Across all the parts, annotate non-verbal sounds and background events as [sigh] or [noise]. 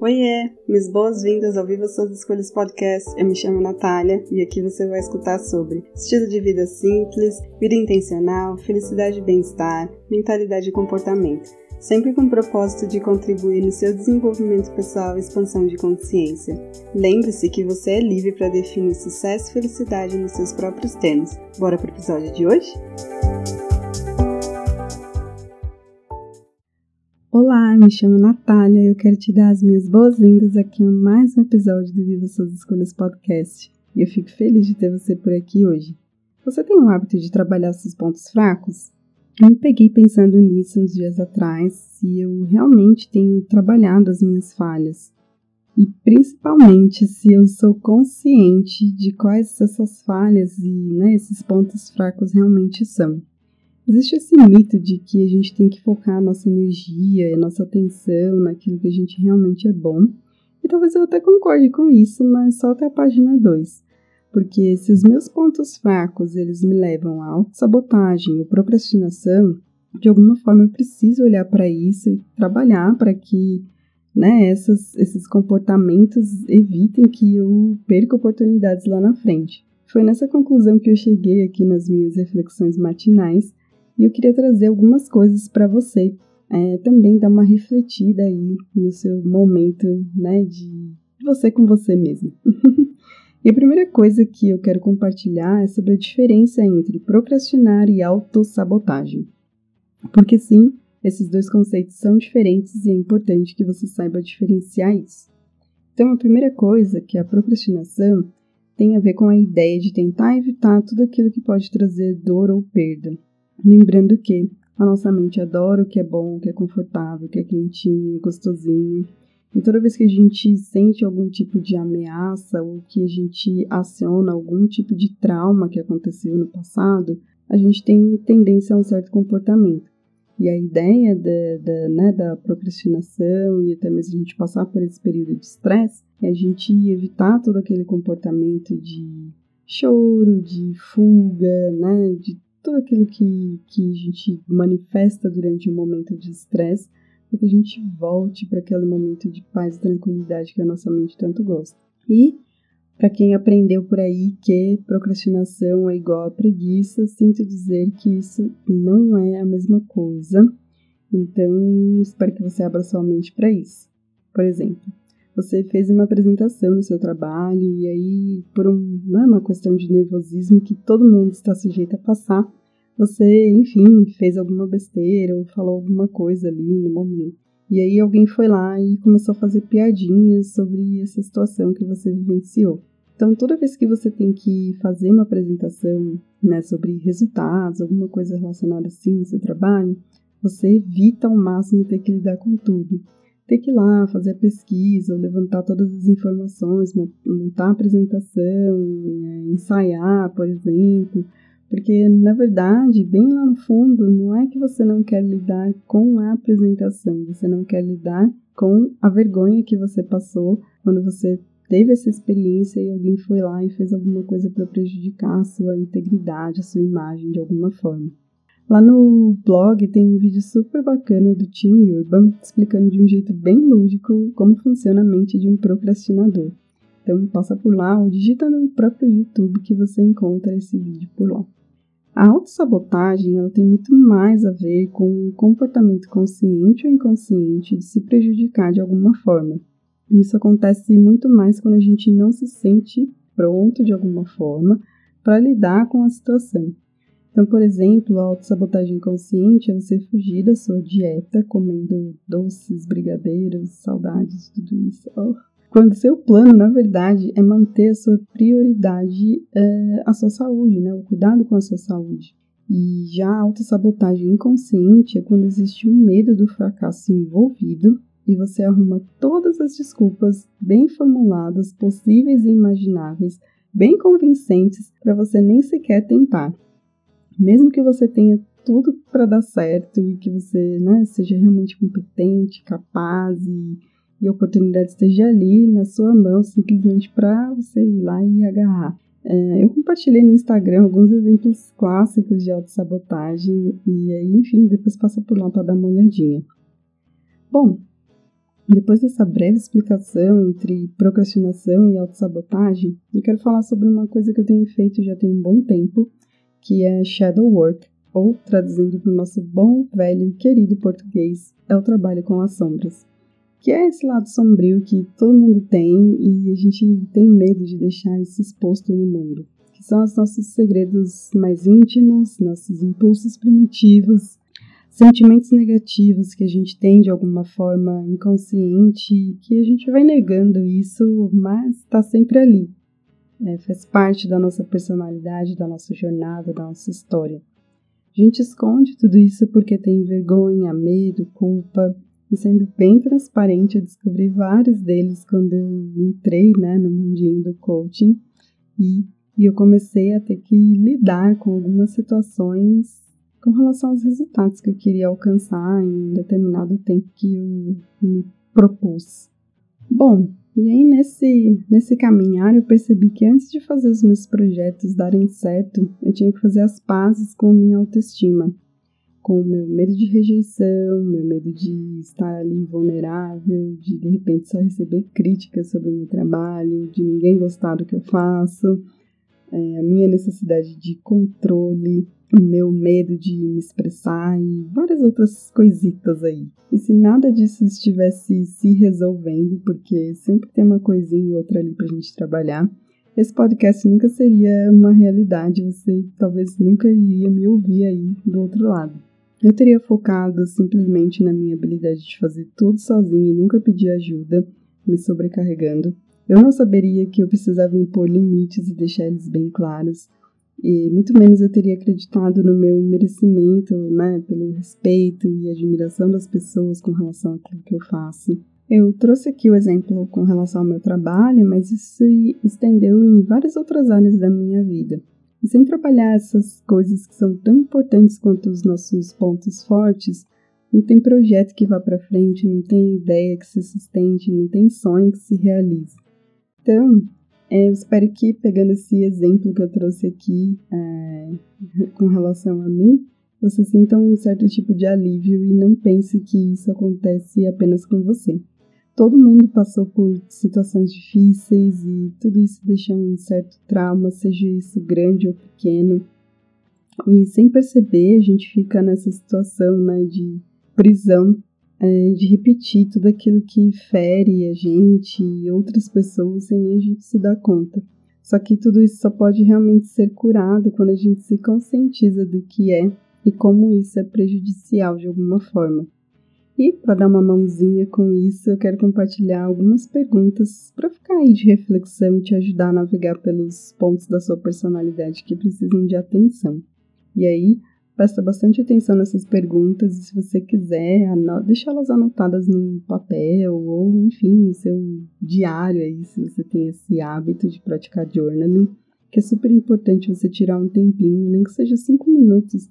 Oiê, minhas boas-vindas ao Viva Suas Escolhas Podcast. Eu me chamo Natália e aqui você vai escutar sobre estilo de vida simples, vida intencional, felicidade e bem-estar, mentalidade e comportamento, sempre com o propósito de contribuir no seu desenvolvimento pessoal e expansão de consciência. Lembre-se que você é livre para definir sucesso e felicidade nos seus próprios termos. Bora pro episódio de hoje? Olá, me chamo Natália e eu quero te dar as minhas boas-vindas aqui a mais um episódio do Viva Suas Escolhas Podcast. E eu fico feliz de ter você por aqui hoje. Você tem o hábito de trabalhar seus pontos fracos? Eu me peguei pensando nisso uns dias atrás, se eu realmente tenho trabalhado as minhas falhas. E principalmente se eu sou consciente de quais essas falhas e né, esses pontos fracos realmente são. Existe esse mito de que a gente tem que focar a nossa energia e a nossa atenção naquilo que a gente realmente é bom. E talvez eu até concorde com isso, mas só até a página 2. Porque se os meus pontos fracos eles me levam à autossabotagem ou procrastinação, de alguma forma eu preciso olhar para isso e trabalhar para que né, essas, esses comportamentos evitem que eu perca oportunidades lá na frente. Foi nessa conclusão que eu cheguei aqui nas minhas reflexões matinais e eu queria trazer algumas coisas para você, é, também dar uma refletida aí no seu momento, né, de você com você mesmo. [laughs] e a primeira coisa que eu quero compartilhar é sobre a diferença entre procrastinar e autossabotagem. Porque sim, esses dois conceitos são diferentes e é importante que você saiba diferenciar isso. Então, a primeira coisa, que é a procrastinação, tem a ver com a ideia de tentar evitar tudo aquilo que pode trazer dor ou perda. Lembrando que a nossa mente adora o que é bom, o que é confortável, o que é quentinho, gostosinho. E toda vez que a gente sente algum tipo de ameaça ou que a gente aciona algum tipo de trauma que aconteceu no passado, a gente tem tendência a um certo comportamento. E a ideia da, né, da procrastinação e até mesmo a gente passar por esse período de estresse é a gente evitar todo aquele comportamento de choro, de fuga, né, de tudo aquilo que, que a gente manifesta durante um momento de estresse, para que a gente volte para aquele momento de paz e tranquilidade que a nossa mente tanto gosta. E para quem aprendeu por aí que procrastinação é igual a preguiça, sinto dizer que isso não é a mesma coisa. Então, espero que você abra sua mente para isso. Por exemplo, você fez uma apresentação no seu trabalho e aí, por um, é uma questão de nervosismo que todo mundo está sujeito a passar, você, enfim, fez alguma besteira ou falou alguma coisa ali no momento. E aí alguém foi lá e começou a fazer piadinhas sobre essa situação que você vivenciou. Então, toda vez que você tem que fazer uma apresentação né, sobre resultados, alguma coisa relacionada assim no seu trabalho, você evita ao máximo ter que lidar com tudo ter que ir lá fazer a pesquisa, levantar todas as informações, montar a apresentação, né, ensaiar, por exemplo. Porque, na verdade, bem lá no fundo, não é que você não quer lidar com a apresentação, você não quer lidar com a vergonha que você passou quando você teve essa experiência e alguém foi lá e fez alguma coisa para prejudicar a sua integridade, a sua imagem de alguma forma. Lá no blog tem um vídeo super bacana do Tim Urban explicando de um jeito bem lúdico como funciona a mente de um procrastinador. Então passa por lá ou digita no próprio YouTube que você encontra esse vídeo por lá. A autossabotagem ela tem muito mais a ver com o comportamento consciente ou inconsciente de se prejudicar de alguma forma. Isso acontece muito mais quando a gente não se sente pronto de alguma forma para lidar com a situação. Então, por exemplo, a autossabotagem consciente é você fugir da sua dieta, comendo doces, brigadeiros, saudades, tudo isso. Oh. Quando seu plano, na verdade, é manter a sua prioridade é, a sua saúde, né? o cuidado com a sua saúde. E já a autossabotagem inconsciente é quando existe um medo do fracasso envolvido e você arruma todas as desculpas bem formuladas, possíveis e imagináveis, bem convincentes, para você nem sequer tentar mesmo que você tenha tudo para dar certo e que você né, seja realmente competente, capaz e, e a oportunidade esteja ali na sua mão simplesmente para você ir lá e agarrar. É, eu compartilhei no Instagram alguns exemplos clássicos de autossabotagem e aí, enfim, depois passa por lá para dar uma olhadinha. Bom, depois dessa breve explicação entre procrastinação e autossabotagem, eu quero falar sobre uma coisa que eu tenho feito já tem um bom tempo, que é shadow work, ou traduzindo para o nosso bom, velho e querido português, é o trabalho com as sombras. Que é esse lado sombrio que todo mundo tem e a gente tem medo de deixar isso exposto no mundo. Que são os nossos segredos mais íntimos, nossos impulsos primitivos, sentimentos negativos que a gente tem de alguma forma inconsciente, que a gente vai negando isso, mas está sempre ali. É, faz parte da nossa personalidade, da nossa jornada, da nossa história. A gente esconde tudo isso porque tem vergonha, medo, culpa, e sendo bem transparente, eu descobri vários deles quando eu entrei né, no mundinho do coaching e, e eu comecei a ter que lidar com algumas situações com relação aos resultados que eu queria alcançar em um determinado tempo que eu me propus. Bom, e aí nesse, nesse caminhar eu percebi que antes de fazer os meus projetos darem certo, eu tinha que fazer as pazes com a minha autoestima, com o meu medo de rejeição, meu medo de estar ali vulnerável, de de repente só receber críticas sobre o meu trabalho, de ninguém gostar do que eu faço, é, a minha necessidade de controle, meu medo de me expressar e várias outras coisitas aí. E se nada disso estivesse se resolvendo, porque sempre tem uma coisinha e outra ali pra gente trabalhar, esse podcast nunca seria uma realidade, você talvez nunca iria me ouvir aí do outro lado. Eu teria focado simplesmente na minha habilidade de fazer tudo sozinho e nunca pedir ajuda, me sobrecarregando. Eu não saberia que eu precisava impor limites e deixar eles bem claros e muito menos eu teria acreditado no meu merecimento, né, pelo respeito e admiração das pessoas com relação àquilo que eu faço. Eu trouxe aqui o exemplo com relação ao meu trabalho, mas isso se estendeu em várias outras áreas da minha vida. E sem trabalhar essas coisas que são tão importantes quanto os nossos pontos fortes, não tem projeto que vá para frente, não tem ideia que se sustente, não tem sonho que se realize. Então, eu espero que, pegando esse exemplo que eu trouxe aqui é, [laughs] com relação a mim, você sinta um certo tipo de alívio e não pense que isso acontece apenas com você. Todo mundo passou por situações difíceis e tudo isso deixa um certo trauma, seja isso grande ou pequeno. E sem perceber, a gente fica nessa situação né, de prisão é, de repetir tudo aquilo que fere a gente e outras pessoas sem a gente se dar conta. Só que tudo isso só pode realmente ser curado quando a gente se conscientiza do que é e como isso é prejudicial de alguma forma. E para dar uma mãozinha com isso, eu quero compartilhar algumas perguntas para ficar aí de reflexão e te ajudar a navegar pelos pontos da sua personalidade que precisam de atenção. E aí, Presta bastante atenção nessas perguntas e se você quiser, deixa elas anotadas no papel ou, enfim, no seu diário aí, se você tem esse hábito de praticar journaling, que é super importante você tirar um tempinho, nem que seja cinco minutos,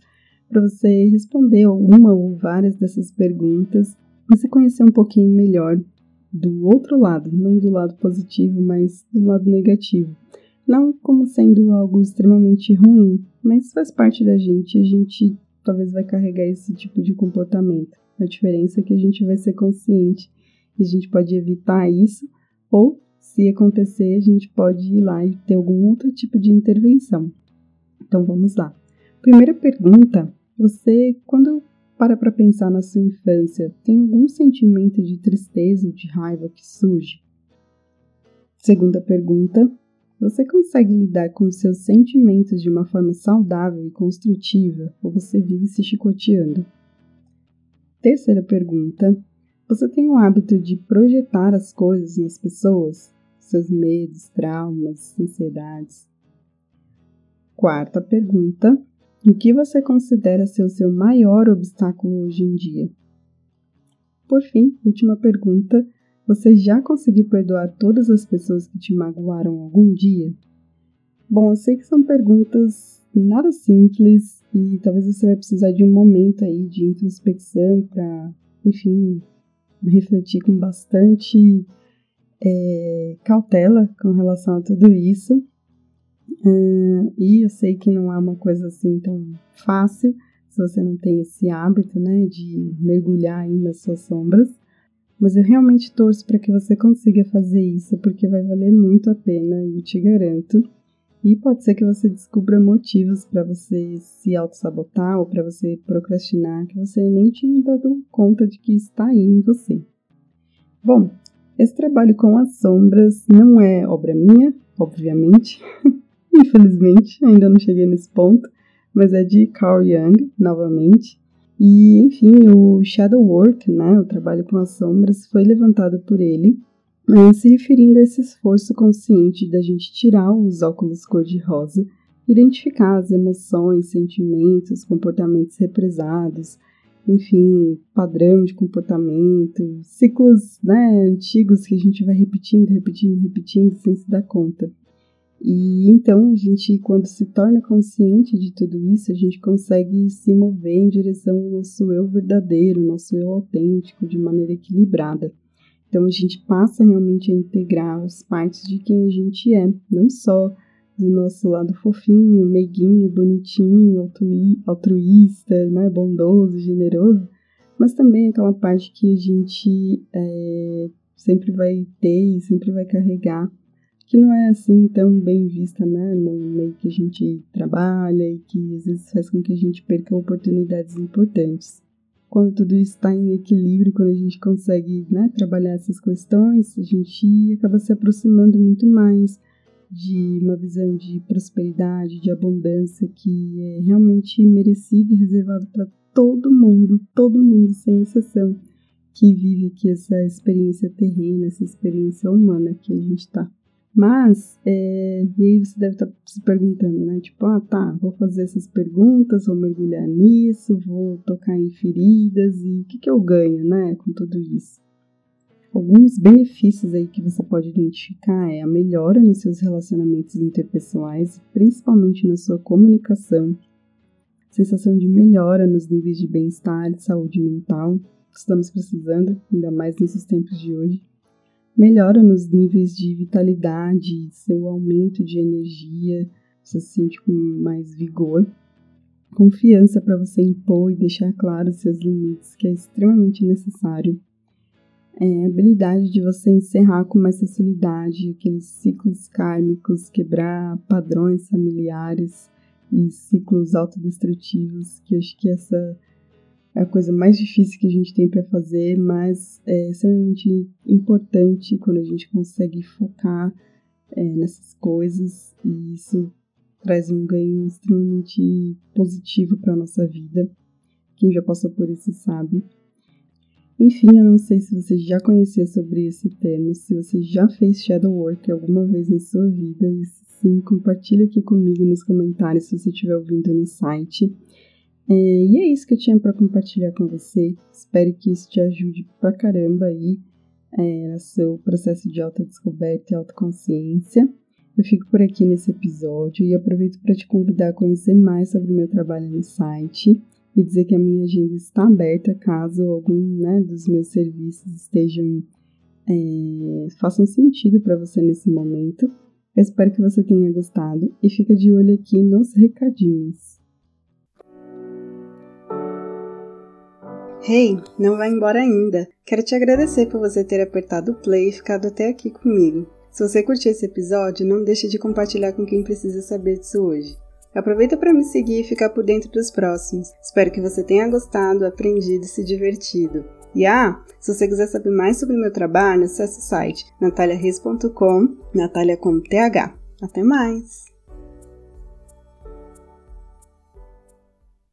para você responder uma ou várias dessas perguntas e se conhecer um pouquinho melhor do outro lado, não do lado positivo, mas do lado negativo. Não como sendo algo extremamente ruim, mas faz parte da gente. A gente talvez vai carregar esse tipo de comportamento. A diferença é que a gente vai ser consciente e a gente pode evitar isso, ou se acontecer, a gente pode ir lá e ter algum outro tipo de intervenção. Então vamos lá. Primeira pergunta: você, quando para para pensar na sua infância, tem algum sentimento de tristeza ou de raiva que surge? Segunda pergunta: você consegue lidar com seus sentimentos de uma forma saudável e construtiva ou você vive se chicoteando? Terceira pergunta: Você tem o hábito de projetar as coisas nas pessoas? Seus medos, traumas, ansiedades? Quarta pergunta: O que você considera ser o seu maior obstáculo hoje em dia? Por fim, última pergunta: você já conseguiu perdoar todas as pessoas que te magoaram algum dia? Bom, eu sei que são perguntas nada simples e talvez você vai precisar de um momento aí de introspecção para, enfim, refletir com bastante é, cautela com relação a tudo isso. Uh, e eu sei que não é uma coisa assim tão fácil se você não tem esse hábito, né, de mergulhar aí nas suas sombras. Mas eu realmente torço para que você consiga fazer isso, porque vai valer muito a pena, eu te garanto. E pode ser que você descubra motivos para você se auto-sabotar ou para você procrastinar que você nem tinha dado conta de que está aí em você. Bom, esse trabalho com as sombras não é obra minha, obviamente. [laughs] Infelizmente, ainda não cheguei nesse ponto, mas é de Carl Jung, novamente. E, enfim, o shadow work, né, o trabalho com as sombras, foi levantado por ele, né, se referindo a esse esforço consciente da gente tirar os óculos cor-de-rosa, identificar as emoções, sentimentos, comportamentos represados, enfim, padrão de comportamento, ciclos né, antigos que a gente vai repetindo, repetindo, repetindo sem se dar conta. E então a gente, quando se torna consciente de tudo isso, a gente consegue se mover em direção ao nosso eu verdadeiro, nosso eu autêntico, de maneira equilibrada. Então a gente passa realmente a integrar as partes de quem a gente é, não só do nosso lado fofinho, meiguinho, bonitinho, altruísta, né, bondoso, generoso, mas também aquela parte que a gente é, sempre vai ter e sempre vai carregar que não é assim tão bem vista, né, no meio que a gente trabalha e que às vezes faz com que a gente perca oportunidades importantes. Quando tudo está em equilíbrio, quando a gente consegue né, trabalhar essas questões, a gente acaba se aproximando muito mais de uma visão de prosperidade, de abundância que é realmente merecida e reservado para todo mundo, todo mundo sem exceção, que vive aqui essa experiência terrena, essa experiência humana que a gente está. Mas, é, e aí você deve estar tá se perguntando, né? Tipo, ah, tá, vou fazer essas perguntas, vou mergulhar nisso, vou tocar em feridas e o que, que eu ganho, né, com tudo isso? Alguns benefícios aí que você pode identificar é a melhora nos seus relacionamentos interpessoais, principalmente na sua comunicação, sensação de melhora nos níveis de bem-estar e saúde mental, que estamos precisando, ainda mais nesses tempos de hoje melhora nos níveis de vitalidade, seu aumento de energia, você se sente com mais vigor, confiança para você impor e deixar claro seus limites, que é extremamente necessário. É, habilidade de você encerrar com mais facilidade aqueles ciclos kármicos, quebrar padrões familiares e ciclos autodestrutivos, que acho que essa é a coisa mais difícil que a gente tem para fazer, mas é extremamente importante quando a gente consegue focar é, nessas coisas e isso traz um ganho extremamente positivo para a nossa vida. Quem já passou por isso sabe. Enfim, eu não sei se você já conhecia sobre esse tema, se você já fez shadow work alguma vez na sua vida, e sim, compartilha aqui comigo nos comentários se você estiver ouvindo no site. É, e é isso que eu tinha para compartilhar com você. Espero que isso te ajude pra caramba aí é, no seu processo de autodescoberta e autoconsciência. Eu fico por aqui nesse episódio e aproveito para te convidar a conhecer mais sobre o meu trabalho no site e dizer que a minha agenda está aberta caso algum né, dos meus serviços estejam é, façam sentido para você nesse momento. Eu espero que você tenha gostado e fica de olho aqui nos recadinhos. Hey, não vai embora ainda! Quero te agradecer por você ter apertado o play e ficado até aqui comigo. Se você curtiu esse episódio, não deixe de compartilhar com quem precisa saber disso hoje. Aproveita para me seguir e ficar por dentro dos próximos. Espero que você tenha gostado, aprendido e se divertido. E ah, se você quiser saber mais sobre meu trabalho, acesse o site nataliareis.com, Natalia com TH. Até mais!